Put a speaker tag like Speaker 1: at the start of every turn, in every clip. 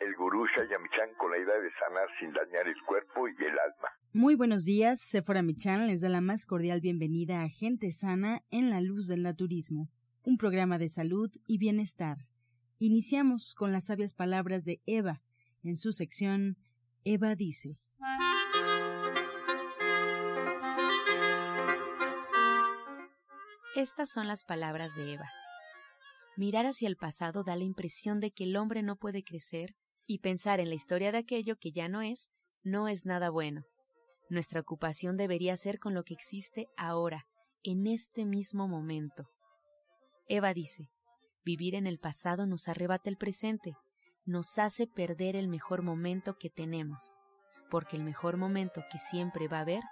Speaker 1: el gurú Shayamichan con la idea de sanar sin dañar el cuerpo y el alma.
Speaker 2: Muy buenos días, Sephora Michan les da la más cordial bienvenida a Gente Sana en la Luz del Naturismo, un programa de salud y bienestar. Iniciamos con las sabias palabras de Eva, en su sección Eva dice.
Speaker 3: Estas son las palabras de Eva. Mirar hacia el pasado da la impresión de que el hombre no puede crecer y pensar en la historia de aquello que ya no es, no es nada bueno. Nuestra ocupación debería ser con lo que existe ahora, en este mismo momento. Eva dice, vivir en el pasado nos arrebata el presente, nos hace perder el mejor momento que tenemos, porque el mejor momento que siempre va a haber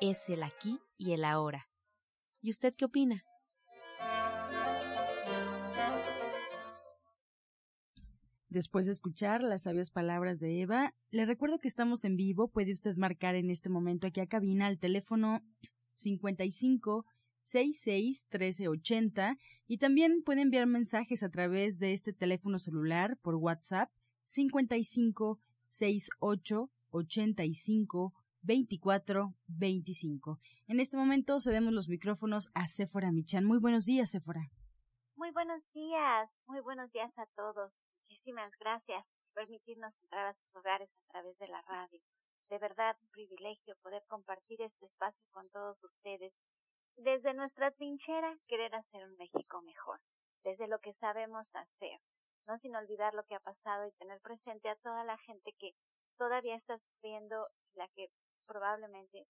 Speaker 3: es el aquí y el ahora. ¿Y usted qué opina?
Speaker 2: Después de escuchar las sabias palabras de Eva, le recuerdo que estamos en vivo. Puede usted marcar en este momento aquí a cabina al teléfono 55 66 1380 y también puede enviar mensajes a través de este teléfono celular por WhatsApp 55 68 85 24 25. En este momento cedemos los micrófonos a Sephora Michan. Muy buenos días, Sephora.
Speaker 4: Muy buenos días, muy buenos días a todos. Muchísimas gracias por permitirnos entrar a sus hogares a través de la radio. De verdad, un privilegio poder compartir este espacio con todos ustedes. Desde nuestra trinchera, querer hacer un México mejor. Desde lo que sabemos hacer. No sin olvidar lo que ha pasado y tener presente a toda la gente que todavía está sufriendo la que probablemente,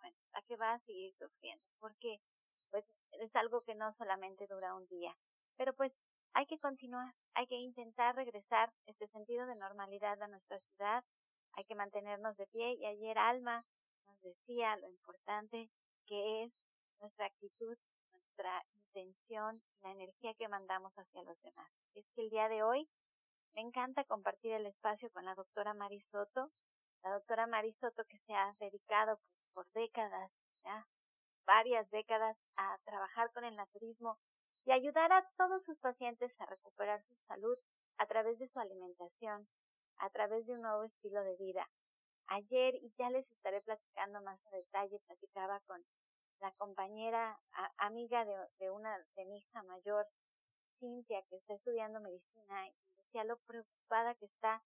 Speaker 4: bueno, la que va a seguir sufriendo. Porque, pues, es algo que no solamente dura un día. Pero pues hay que continuar, hay que intentar regresar este sentido de normalidad a nuestra ciudad, hay que mantenernos de pie y ayer Alma nos decía lo importante que es nuestra actitud, nuestra intención, la energía que mandamos hacia los demás. Es que el día de hoy me encanta compartir el espacio con la doctora Marisoto, la doctora Marisoto que se ha dedicado pues, por décadas, ya, varias décadas a trabajar con el naturismo y ayudar a todos sus pacientes a recuperar su salud a través de su alimentación, a través de un nuevo estilo de vida. Ayer, y ya les estaré platicando más a detalle, platicaba con la compañera, amiga de, una, de mi hija mayor, Cintia, que está estudiando medicina, y decía lo preocupada que está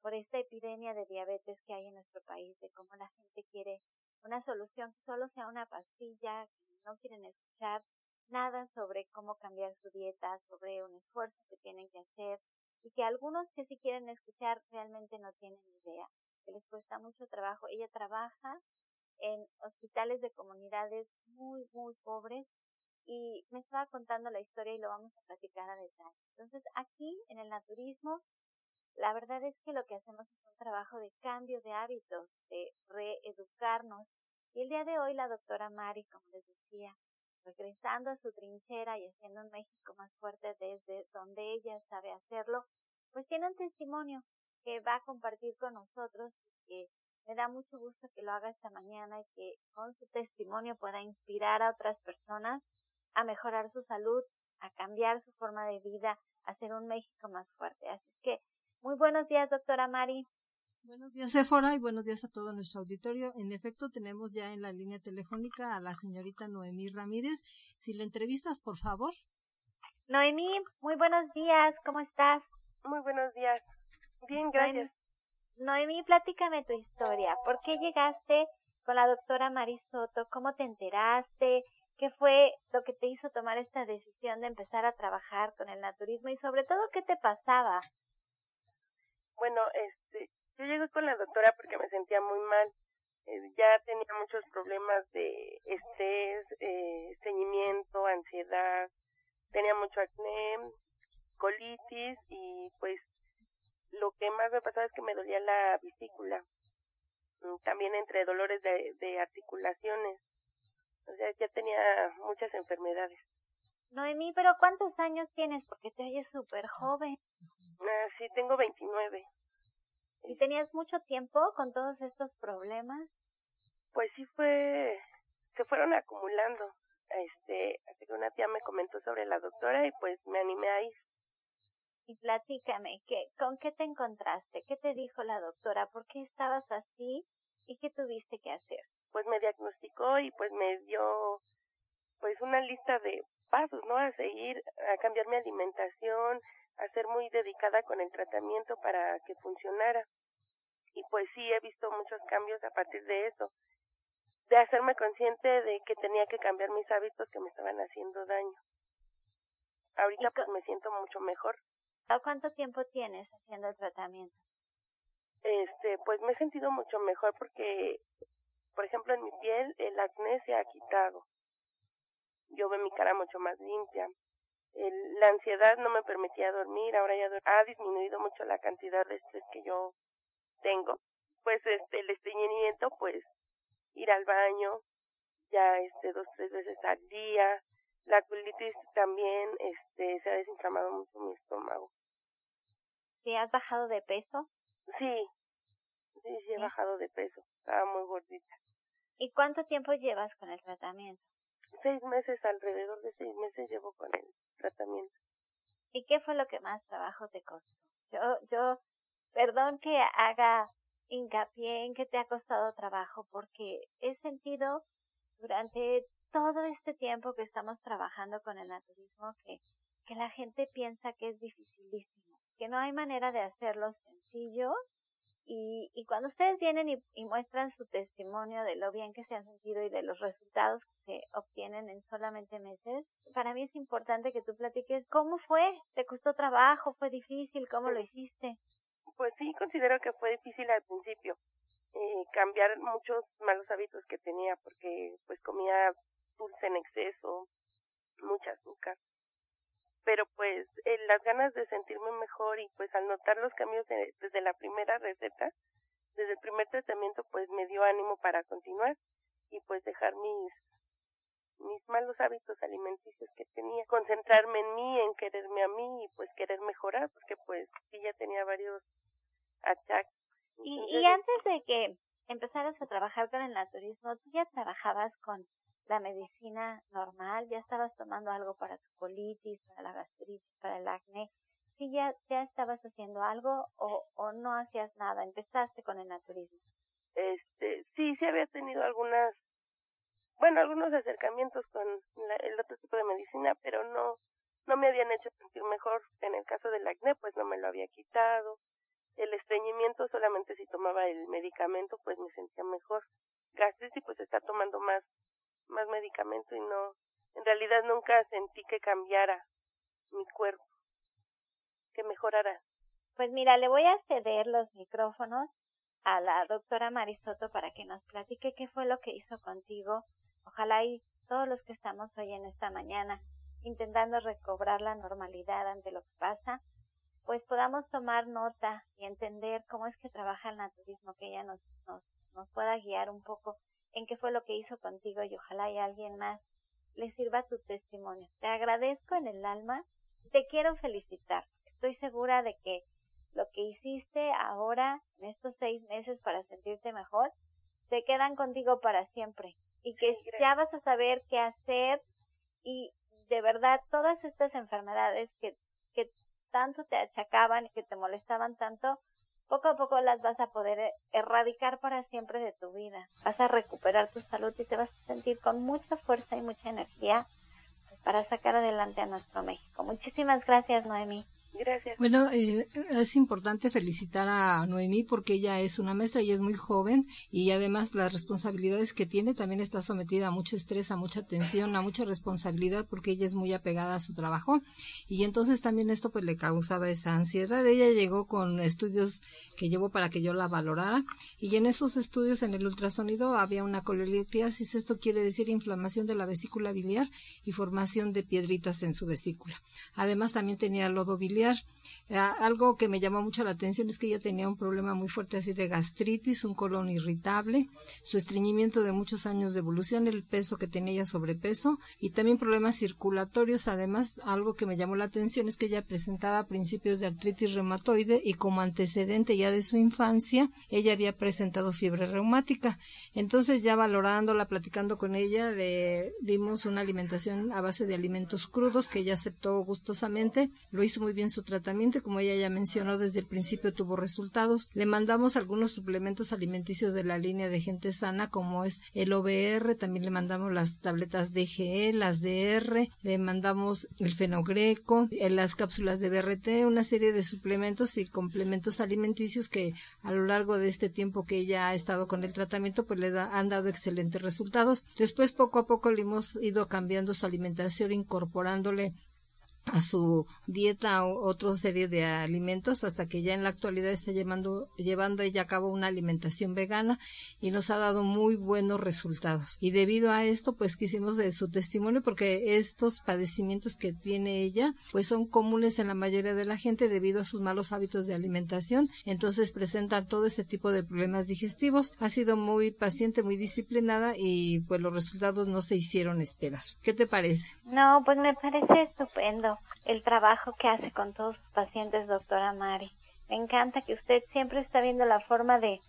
Speaker 4: por esta epidemia de diabetes que hay en nuestro país, de cómo la gente quiere una solución que solo sea una pastilla, que no quieren escuchar nada sobre cómo cambiar su dieta, sobre un esfuerzo que tienen que hacer y que algunos que sí quieren escuchar realmente no tienen idea, que les cuesta mucho trabajo. Ella trabaja en hospitales de comunidades muy, muy pobres y me estaba contando la historia y lo vamos a platicar a detalle. Entonces, aquí en el naturismo, la verdad es que lo que hacemos es un trabajo de cambio de hábitos, de reeducarnos. Y el día de hoy la doctora Mari, como les decía, regresando a su trinchera y haciendo un México más fuerte desde donde ella sabe hacerlo, pues tiene un testimonio que va a compartir con nosotros y que me da mucho gusto que lo haga esta mañana y que con su testimonio pueda inspirar a otras personas a mejorar su salud, a cambiar su forma de vida, a hacer un México más fuerte. Así que, muy buenos días, doctora Mari.
Speaker 5: Buenos días, Sephora, y buenos días a todo nuestro auditorio. En efecto, tenemos ya en la línea telefónica a la señorita Noemí Ramírez. Si la entrevistas, por favor.
Speaker 4: Noemí, muy buenos días, ¿cómo estás?
Speaker 6: Muy buenos días. Bien, gracias.
Speaker 4: Noemí, platícame tu historia. ¿Por qué llegaste con la doctora Marisoto? ¿Cómo te enteraste? ¿Qué fue lo que te hizo tomar esta decisión de empezar a trabajar con el naturismo? Y sobre todo, ¿qué te pasaba?
Speaker 6: Bueno, este, yo llegué con la doctora porque me sentía muy mal. Eh, ya tenía muchos problemas de estrés, eh, estreñimiento, ansiedad, tenía mucho acné, colitis y pues lo que más me pasaba es que me dolía la vesícula. Mm, también entre dolores de, de articulaciones. O sea, ya tenía muchas enfermedades.
Speaker 4: Noemí, pero ¿cuántos años tienes? Porque te oyes súper joven.
Speaker 6: Ah, sí, tengo 29.
Speaker 4: ¿Y tenías mucho tiempo con todos estos problemas?
Speaker 6: Pues sí fue, se fueron acumulando. Este, así que una tía me comentó sobre la doctora y pues me animé a ir.
Speaker 4: Y platícame, ¿qué, ¿con qué te encontraste? ¿Qué te dijo la doctora? ¿Por qué estabas así? ¿Y qué tuviste que hacer?
Speaker 6: Pues me diagnosticó y pues me dio pues una lista de pasos, ¿no? A seguir, a cambiar mi alimentación, a ser muy dedicada con el tratamiento para que funcionara. Y pues sí, he visto muchos cambios a partir de eso, de hacerme consciente de que tenía que cambiar mis hábitos que me estaban haciendo daño. Ahorita pues me siento mucho mejor.
Speaker 4: ¿A cuánto tiempo tienes haciendo el tratamiento?
Speaker 6: Este, pues me he sentido mucho mejor porque, por ejemplo, en mi piel el acné se ha quitado. Yo veo mi cara mucho más limpia el, la ansiedad no me permitía dormir, ahora ya ha disminuido mucho la cantidad de estrés que yo tengo. Pues este el estreñimiento, pues ir al baño ya este dos tres veces al día. La colitis también este se ha desinflamado mucho mi estómago.
Speaker 4: ¿Sí has bajado de peso?
Speaker 6: Sí. Sí, sí he bajado de peso. Estaba muy gordita.
Speaker 4: ¿Y cuánto tiempo llevas con el tratamiento?
Speaker 6: Seis meses, alrededor de seis meses llevo con él tratamiento.
Speaker 4: ¿Y qué fue lo que más trabajo te costó? Yo, yo, perdón que haga hincapié en que te ha costado trabajo, porque he sentido durante todo este tiempo que estamos trabajando con el naturismo que, que la gente piensa que es dificilísimo, que no hay manera de hacerlo sencillo y, y cuando ustedes vienen y, y, muestran su testimonio de lo bien que se han sentido y de los resultados que se obtienen en solamente meses, para mí es importante que tú platiques cómo fue, te costó trabajo, fue difícil, cómo lo hiciste.
Speaker 6: Pues sí, considero que fue difícil al principio eh, cambiar muchos malos hábitos que tenía porque pues comía dulce en exceso, mucha azúcar pero pues eh, las ganas de sentirme mejor y pues al notar los cambios desde la primera receta, desde el primer tratamiento pues me dio ánimo para continuar y pues dejar mis mis malos hábitos alimenticios que tenía, concentrarme en mí, en quererme a mí y pues querer mejorar porque pues sí ya tenía varios achaques.
Speaker 4: Y, y antes de que empezaras a trabajar con el naturismo, ¿tú ya trabajabas con la medicina normal, ya estabas tomando algo para tu colitis, para la gastritis, para el acné, si ya, ya estabas haciendo algo o, o no hacías nada, empezaste con el naturismo.
Speaker 6: Este, sí, sí había tenido algunas, bueno, algunos acercamientos con el otro tipo de medicina, pero no, no me habían hecho sentir mejor. En el caso del acné, pues no me lo había quitado. El estreñimiento, solamente si tomaba el medicamento, pues me sentía mejor. Gastritis, pues está tomando más más medicamento y no, en realidad nunca sentí que cambiara mi cuerpo, que mejorara.
Speaker 4: Pues mira, le voy a ceder los micrófonos a la doctora Marisoto para que nos platique qué fue lo que hizo contigo. Ojalá y todos los que estamos hoy en esta mañana intentando recobrar la normalidad ante lo que pasa, pues podamos tomar nota y entender cómo es que trabaja el naturismo, que ella nos, nos, nos pueda guiar un poco en qué fue lo que hizo contigo y ojalá y alguien más le sirva tu testimonio. Te agradezco en el alma, te quiero felicitar. Estoy segura de que lo que hiciste ahora, en estos seis meses para sentirte mejor, te quedan contigo para siempre y que ya vas a saber qué hacer y de verdad todas estas enfermedades que, que tanto te achacaban y que te molestaban tanto, poco a poco las vas a poder e-, erradicar para siempre de tu vida. Vas a recuperar tu salud y te vas a sentir con mucha fuerza y mucha energía para sacar adelante a nuestro México. Muchísimas gracias, Noemí.
Speaker 6: Gracias.
Speaker 5: Bueno, eh, es importante felicitar a Noemí porque ella es una maestra y es muy joven y además las responsabilidades que tiene también está sometida a mucho estrés, a mucha tensión, a mucha responsabilidad porque ella es muy apegada a su trabajo y entonces también esto pues le causaba esa ansiedad. Ella llegó con estudios que llevó para que yo la valorara y en esos estudios en el ultrasonido había una colelitiasis, esto quiere decir inflamación de la vesícula biliar y formación de piedritas en su vesícula. Además también tenía lodo biliar familiar. algo que me llamó mucho la atención es que ella tenía un problema muy fuerte así de gastritis, un colon irritable, su estreñimiento de muchos años de evolución, el peso que tenía ella sobrepeso y también problemas circulatorios. Además, algo que me llamó la atención es que ella presentaba principios de artritis reumatoide y como antecedente ya de su infancia, ella había presentado fiebre reumática. Entonces, ya valorándola, platicando con ella, le dimos una alimentación a base de alimentos crudos que ella aceptó gustosamente, lo hizo muy bien su tratamiento como ella ya mencionó desde el principio tuvo resultados. Le mandamos algunos suplementos alimenticios de la línea de gente sana como es el OBR, también le mandamos las tabletas DGE, las DR, le mandamos el fenogreco, eh, las cápsulas de BRT, una serie de suplementos y complementos alimenticios que a lo largo de este tiempo que ella ha estado con el tratamiento pues le han dado excelentes resultados. Después poco a poco le hemos ido cambiando su alimentación, incorporándole a su dieta otra serie de alimentos hasta que ya en la actualidad está llevando, llevando ella a cabo una alimentación vegana y nos ha dado muy buenos resultados. Y debido a esto, pues quisimos de su testimonio porque estos padecimientos que tiene ella, pues son comunes en la mayoría de la gente debido a sus malos hábitos de alimentación. Entonces presentan todo este tipo de problemas digestivos. Ha sido muy paciente, muy disciplinada y pues los resultados no se hicieron esperar. ¿Qué te parece?
Speaker 4: No, pues me parece estupendo el trabajo que hace con todos sus pacientes, doctora Mari. Me encanta que usted siempre está viendo la forma de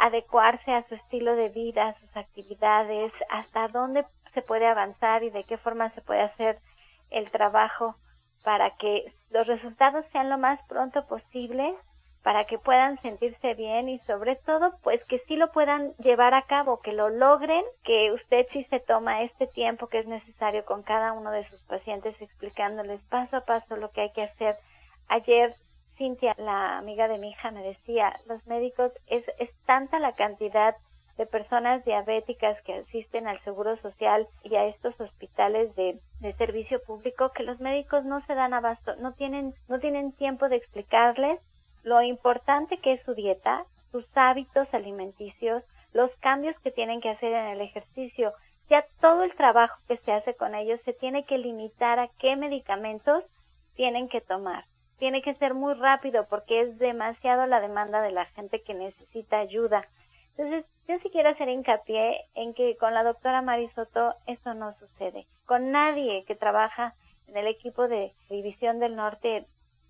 Speaker 4: adecuarse a su estilo de vida, a sus actividades, hasta dónde se puede avanzar y de qué forma se puede hacer el trabajo para que los resultados sean lo más pronto posible para que puedan sentirse bien y sobre todo pues que sí lo puedan llevar a cabo, que lo logren, que usted sí se toma este tiempo que es necesario con cada uno de sus pacientes explicándoles paso a paso lo que hay que hacer. Ayer Cintia, la amiga de mi hija, me decía, los médicos es, es tanta la cantidad de personas diabéticas que asisten al Seguro Social y a estos hospitales de, de, servicio público que los médicos no se dan abasto, no tienen, no tienen tiempo de explicarles lo importante que es su dieta, sus hábitos alimenticios, los cambios que tienen que hacer en el ejercicio, ya todo el trabajo que se hace con ellos se tiene que limitar a qué medicamentos tienen que tomar. Tiene que ser muy rápido porque es demasiado la demanda de la gente que necesita ayuda. Entonces, yo sí quiero hacer hincapié en que con la doctora Marisoto eso no sucede. Con nadie que trabaja en el equipo de División del Norte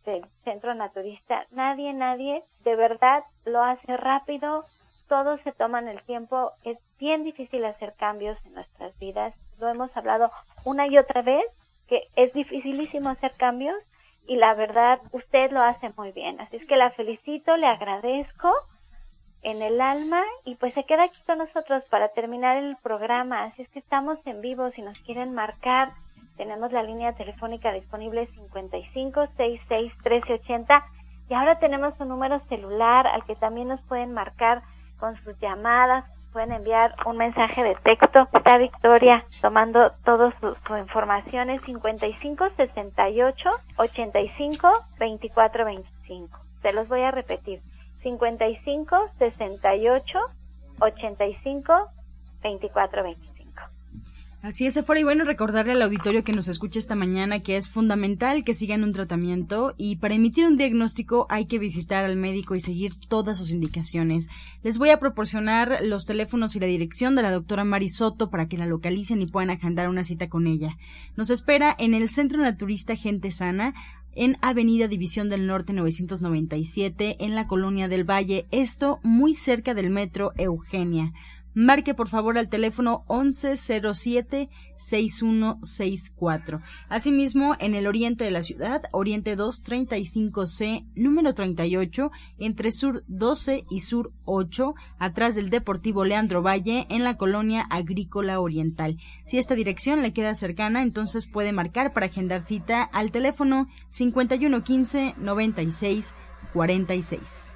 Speaker 4: del centro naturista, nadie, nadie de verdad lo hace rápido, todos se toman el tiempo, es bien difícil hacer cambios en nuestras vidas, lo hemos hablado una y otra vez, que es dificilísimo hacer cambios y la verdad usted lo hace muy bien, así es que la felicito, le agradezco en el alma y pues se queda aquí con nosotros para terminar el programa, así es que estamos en vivo si nos quieren marcar tenemos la línea telefónica disponible 55 66 1380 y ahora tenemos un número celular al que también nos pueden marcar con sus llamadas, pueden enviar un mensaje de texto. Está Victoria tomando toda su, su, información es 55 68 85 24 25. Se los voy a repetir. 55 68 85 24 25.
Speaker 2: Así es, fuera y bueno, recordarle al auditorio que nos escucha esta mañana que es fundamental que sigan un tratamiento y para emitir un diagnóstico hay que visitar al médico y seguir todas sus indicaciones. Les voy a proporcionar los teléfonos y la dirección de la doctora Marisoto para que la localicen y puedan agendar una cita con ella. Nos espera en el Centro Naturista Gente Sana, en Avenida División del Norte 997, en la Colonia del Valle, esto muy cerca del metro Eugenia. Marque por favor al teléfono 1107-6164. Asimismo, en el oriente de la ciudad, Oriente 235C, número 38, entre Sur 12 y Sur 8, atrás del Deportivo Leandro Valle, en la colonia agrícola oriental. Si esta dirección le queda cercana, entonces puede marcar para agendar cita al teléfono 5115 9646.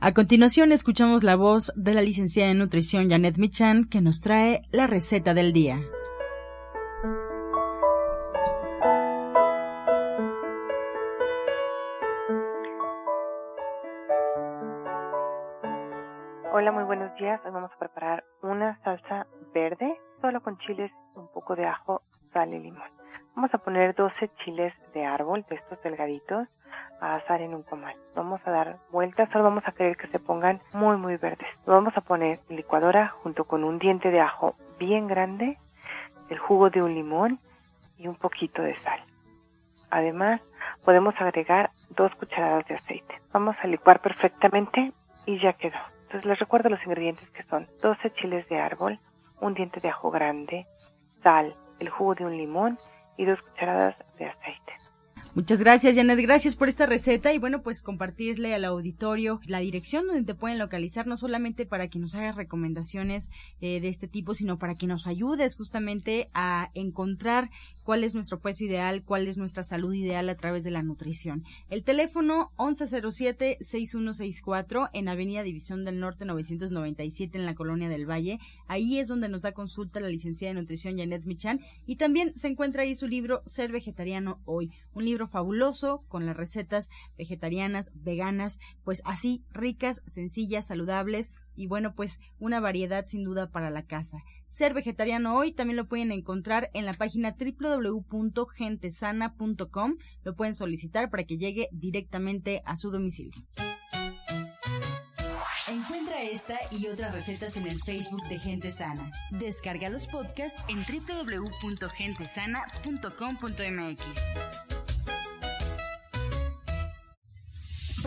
Speaker 2: A continuación escuchamos la voz de la licenciada en nutrición Janet Michan que nos trae la receta del día.
Speaker 6: Hola, muy buenos días. Hoy vamos a preparar una salsa verde, solo con chiles, un poco de ajo, sal y limón. Vamos a poner 12 chiles de árbol, de estos delgaditos, a asar en un comal. Vamos a dar vueltas, solo vamos a querer que se pongan muy muy verdes. Lo vamos a poner licuadora junto con un diente de ajo bien grande, el jugo de un limón y un poquito de sal. Además, podemos agregar dos cucharadas de aceite. Vamos a licuar perfectamente y ya quedó. Entonces les recuerdo los ingredientes que son 12 chiles de árbol, un diente de ajo grande, sal, el jugo de un limón y dos cucharadas de aceite.
Speaker 2: Muchas gracias, Janet. Gracias por esta receta y bueno, pues compartirle al auditorio la dirección donde te pueden localizar, no solamente para que nos hagas recomendaciones eh, de este tipo, sino para que nos ayudes justamente a encontrar cuál es nuestro peso ideal, cuál es nuestra salud ideal a través de la nutrición. El teléfono 1107-6164 en Avenida División del Norte 997 en la Colonia del Valle. Ahí es donde nos da consulta la licenciada de nutrición Janet Michan y también se encuentra ahí su libro Ser Vegetariano Hoy, un libro fabuloso con las recetas vegetarianas, veganas, pues así ricas, sencillas, saludables y bueno, pues una variedad sin duda para la casa. Ser vegetariano hoy también lo pueden encontrar en la página www.gentesana.com. Lo pueden solicitar para que llegue directamente a su domicilio. Encuentra esta y otras recetas en el Facebook de Gente Sana. Descarga los podcasts en www.gentesana.com.mx.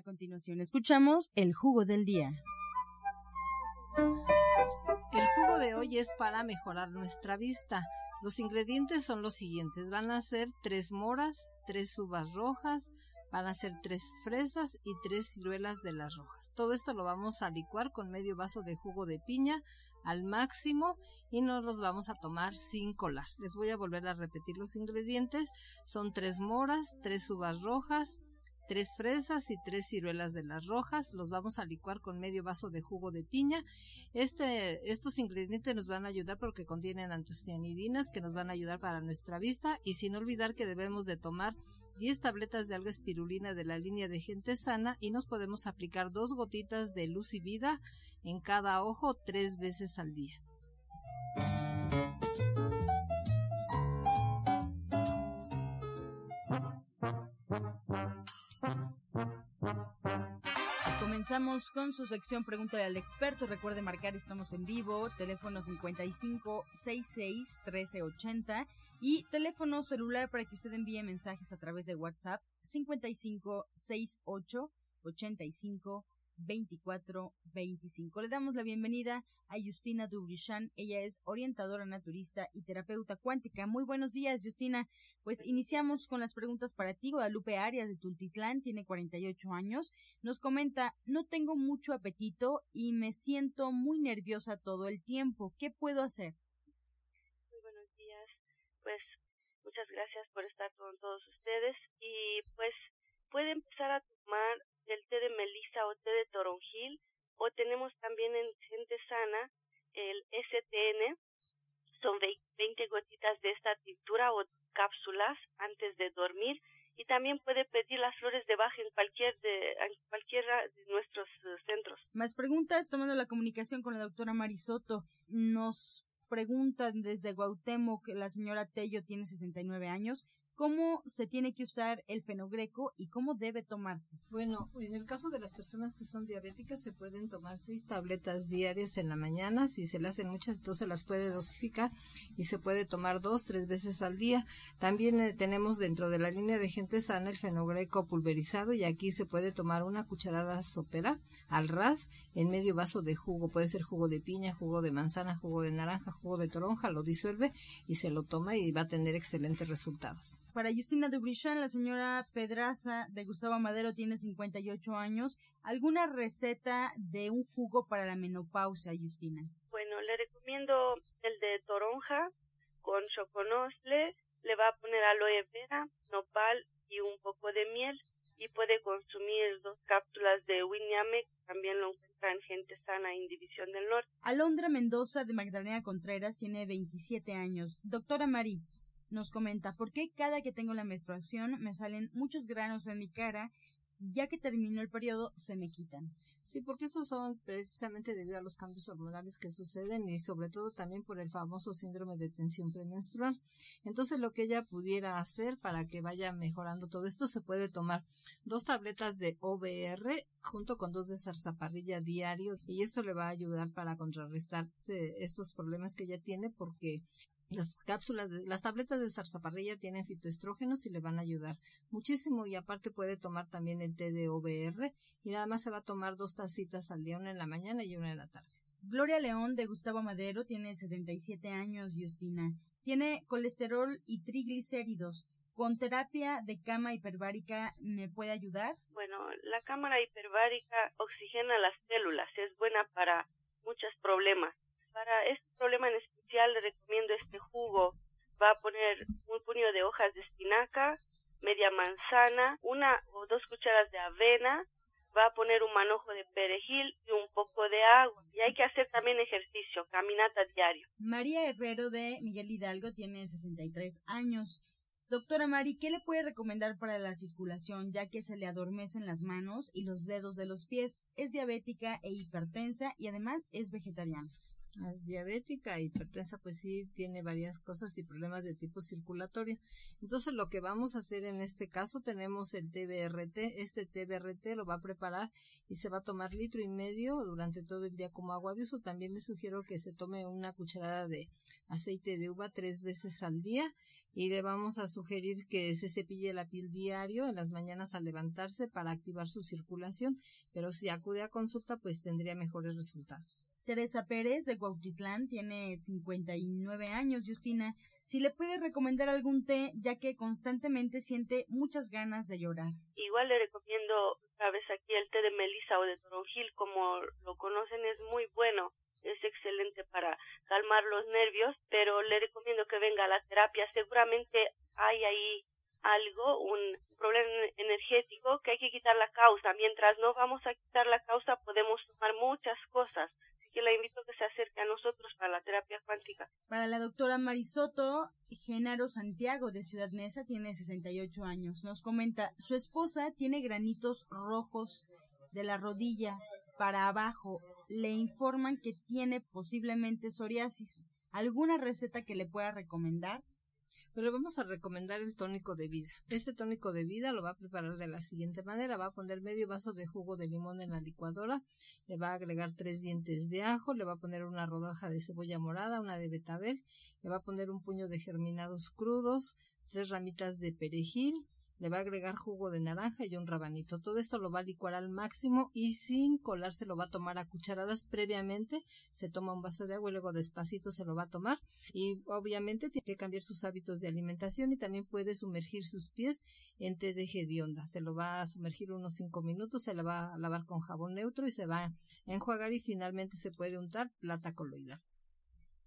Speaker 2: A continuación escuchamos el jugo del día.
Speaker 5: El jugo de hoy es para mejorar nuestra vista. Los ingredientes son los siguientes. Van a ser tres moras, tres uvas rojas, van a ser tres fresas y tres ciruelas de las rojas. Todo esto lo vamos a licuar con medio vaso de jugo de piña al máximo y nos los vamos a tomar sin colar. Les voy a volver a repetir los ingredientes. Son tres moras, tres uvas rojas, tres fresas y tres ciruelas de las rojas. Los vamos a licuar con medio vaso de jugo de piña. Este, estos ingredientes nos van a ayudar porque contienen antocianidinas que nos van a ayudar para nuestra vista y sin olvidar que debemos de tomar 10 tabletas de alga espirulina de la línea de gente sana y nos podemos aplicar dos gotitas de luz y vida en cada ojo tres veces al día.
Speaker 2: Comenzamos con su sección Pregúntale al experto. Recuerde marcar, estamos en vivo. Teléfono 55 66 1380 y teléfono celular para que usted envíe mensajes a través de WhatsApp 55 68 85 2425. Le damos la bienvenida a Justina Dubrichan. Ella es orientadora naturista y terapeuta cuántica. Muy buenos días, Justina. Pues iniciamos con las preguntas para ti. Guadalupe Arias de Tultitlán tiene 48 años. Nos comenta, no tengo mucho apetito y me siento muy nerviosa todo el tiempo. ¿Qué puedo hacer?
Speaker 7: Muy buenos días. Pues muchas gracias por estar con todos ustedes y pues puede empezar a tomar el té de melisa o té de toronjil o tenemos también en gente sana el STN son 20 gotitas de esta tintura o cápsulas antes de dormir y también puede pedir las flores de baja en cualquier de, en cualquiera de nuestros eh, centros.
Speaker 2: Más preguntas, tomando la comunicación con la doctora Marisoto. Nos preguntan desde Guautemoc, la señora Tello tiene 69 años, cómo se tiene que usar el fenogreco y cómo debe tomarse.
Speaker 5: Bueno, en el caso de las personas que son diabéticas se pueden tomar seis tabletas diarias en la mañana. Si se le hacen muchas, entonces las puede dosificar y se puede tomar dos, tres veces al día. También eh, tenemos dentro de la línea de gente sana el fenogreco pulverizado y aquí se puede tomar una cucharada sopera al ras en medio vaso de jugo. Puede ser jugo de piña, jugo de manzana, jugo de naranja, jugo de toronja. Lo disuelve y se lo toma y va a tener excelentes resultados.
Speaker 2: Para Justina Dubrichan, la señora Pedraza de Gustavo Madero tiene 58 años. ¿Alguna receta de un jugo para la menopausia, Justina?
Speaker 7: Bueno, le recomiendo el de toronja con choconosle, le va a poner aloe vera, nopal y un poco de miel y puede consumir dos cápsulas de Winyame, también lo en Gente Sana en División del Norte.
Speaker 2: Alondra Mendoza de Magdalena Contreras tiene 27 años. Doctora Mari, nos comenta, ¿por qué cada que tengo la menstruación me salen muchos granos en mi cara? Ya que terminó el periodo, se me quitan.
Speaker 5: Sí, porque esos son precisamente debido a los cambios hormonales que suceden y sobre todo también por el famoso síndrome de tensión premenstrual. Entonces, lo que ella pudiera hacer para que vaya mejorando todo esto, se puede tomar dos tabletas de OBR junto con dos de zarzaparrilla diario y esto le va a ayudar para contrarrestar eh, estos problemas que ella tiene porque las cápsulas, de, las tabletas de zarzaparrilla tienen fitoestrógenos y le van a ayudar muchísimo y aparte puede tomar también el té de OBR y nada más se va a tomar dos tacitas al día, una en la mañana y una en la tarde.
Speaker 2: Gloria León de Gustavo Madero tiene 77 años, Justina. Tiene colesterol y triglicéridos. ¿Con terapia de cama hiperbárica me puede ayudar?
Speaker 7: Bueno, la cámara hiperbárica oxigena las células, es buena para muchos problemas. Para este problema en especial le recomiendo este jugo. Va a poner un puño de hojas de espinaca, media manzana, una o dos cucharas de avena, va a poner un manojo de perejil y un poco de agua. Y hay que hacer también ejercicio, caminata diario.
Speaker 2: María Herrero de Miguel Hidalgo tiene 63 años. Doctora Mari, ¿qué le puede recomendar para la circulación ya que se le adormecen las manos y los dedos de los pies? Es diabética e hipertensa y además es vegetariana
Speaker 5: diabética, hipertensa, pues sí tiene varias cosas y problemas de tipo circulatorio. Entonces lo que vamos a hacer en este caso tenemos el TBRT. Este TBRT lo va a preparar y se va a tomar litro y medio durante todo el día como agua de uso. También le sugiero que se tome una cucharada de aceite de uva tres veces al día y le vamos a sugerir que se cepille la piel diario en las mañanas al levantarse para activar su circulación, pero si acude a consulta pues tendría mejores resultados.
Speaker 2: Teresa Pérez de Cuautitlán tiene 59 años. Justina, si le puede recomendar algún té, ya que constantemente siente muchas ganas de llorar.
Speaker 7: Igual le recomiendo, sabes, aquí el té de melisa o de toronjil, como lo conocen, es muy bueno. Es excelente para calmar los nervios, pero le recomiendo que venga a la terapia. Seguramente hay ahí algo, un problema energético que hay que quitar la causa. Mientras no vamos a quitar la causa, podemos tomar muchas cosas que la invito a que se acerque a nosotros para la terapia cuántica.
Speaker 2: Para la doctora Marisoto, Genaro Santiago de Ciudad Neza tiene 68 años. Nos comenta, su esposa tiene granitos rojos de la rodilla para abajo. Le informan que tiene posiblemente psoriasis. ¿Alguna receta que le pueda recomendar?
Speaker 5: Pero vamos a recomendar el tónico de vida. Este tónico de vida lo va a preparar de la siguiente manera. Va a poner medio vaso de jugo de limón en la licuadora, le va a agregar tres dientes de ajo, le va a poner una rodaja de cebolla morada, una de betabel, le va a poner un puño de germinados crudos, tres ramitas de perejil, le va a agregar jugo de naranja y un rabanito. Todo esto lo va a licuar al máximo y sin colarse lo va a tomar a cucharadas previamente. Se toma un vaso de agua y luego despacito se lo va a tomar. Y obviamente tiene que cambiar sus hábitos de alimentación y también puede sumergir sus pies en té de hedionda. Se lo va a sumergir unos 5 minutos, se lo va a lavar con jabón neutro y se va a enjuagar y finalmente se puede untar plata coloidal.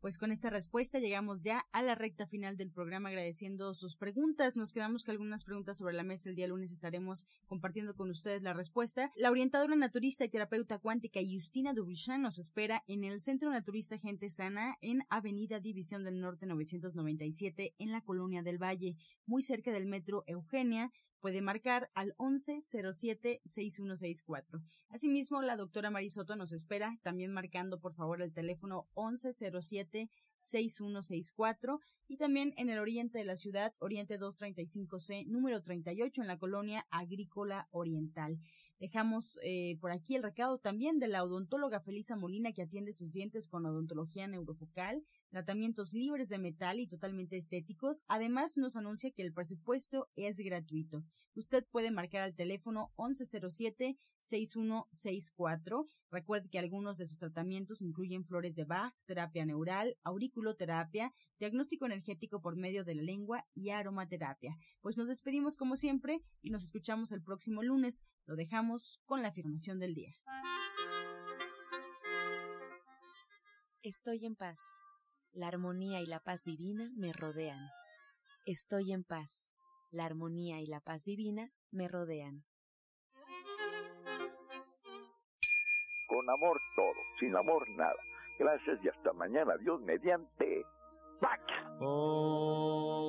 Speaker 2: Pues con esta respuesta llegamos ya a la recta final del programa agradeciendo sus preguntas. Nos quedamos con algunas preguntas sobre la mesa. El día lunes estaremos compartiendo con ustedes la respuesta. La orientadora naturista y terapeuta cuántica Justina Dubrichan nos espera en el Centro Naturista Gente Sana en Avenida División del Norte 997 en la Colonia del Valle, muy cerca del Metro Eugenia puede marcar al 1107-6164. Asimismo, la doctora Marisoto nos espera, también marcando por favor el teléfono 1107-6164 y también en el oriente de la ciudad, Oriente 235C, número 38, en la colonia Agrícola Oriental. Dejamos eh, por aquí el recado también de la odontóloga Felisa Molina que atiende sus dientes con odontología neurofocal, tratamientos libres de metal y totalmente estéticos. Además, nos anuncia que el presupuesto es gratuito. Usted puede marcar al teléfono 1107-6164. Recuerde que algunos de sus tratamientos incluyen flores de Bach, terapia neural, auriculoterapia, diagnóstico energético por medio de la lengua y aromaterapia. Pues nos despedimos como siempre y nos escuchamos el próximo lunes. Lo dejamos con la afirmación del día.
Speaker 3: Estoy en paz. La armonía y la paz divina me rodean. Estoy en paz. La armonía y la paz divina me rodean.
Speaker 1: Con amor todo, sin amor nada. Gracias y hasta mañana. Dios mediante. ¡Pax!
Speaker 8: Oh.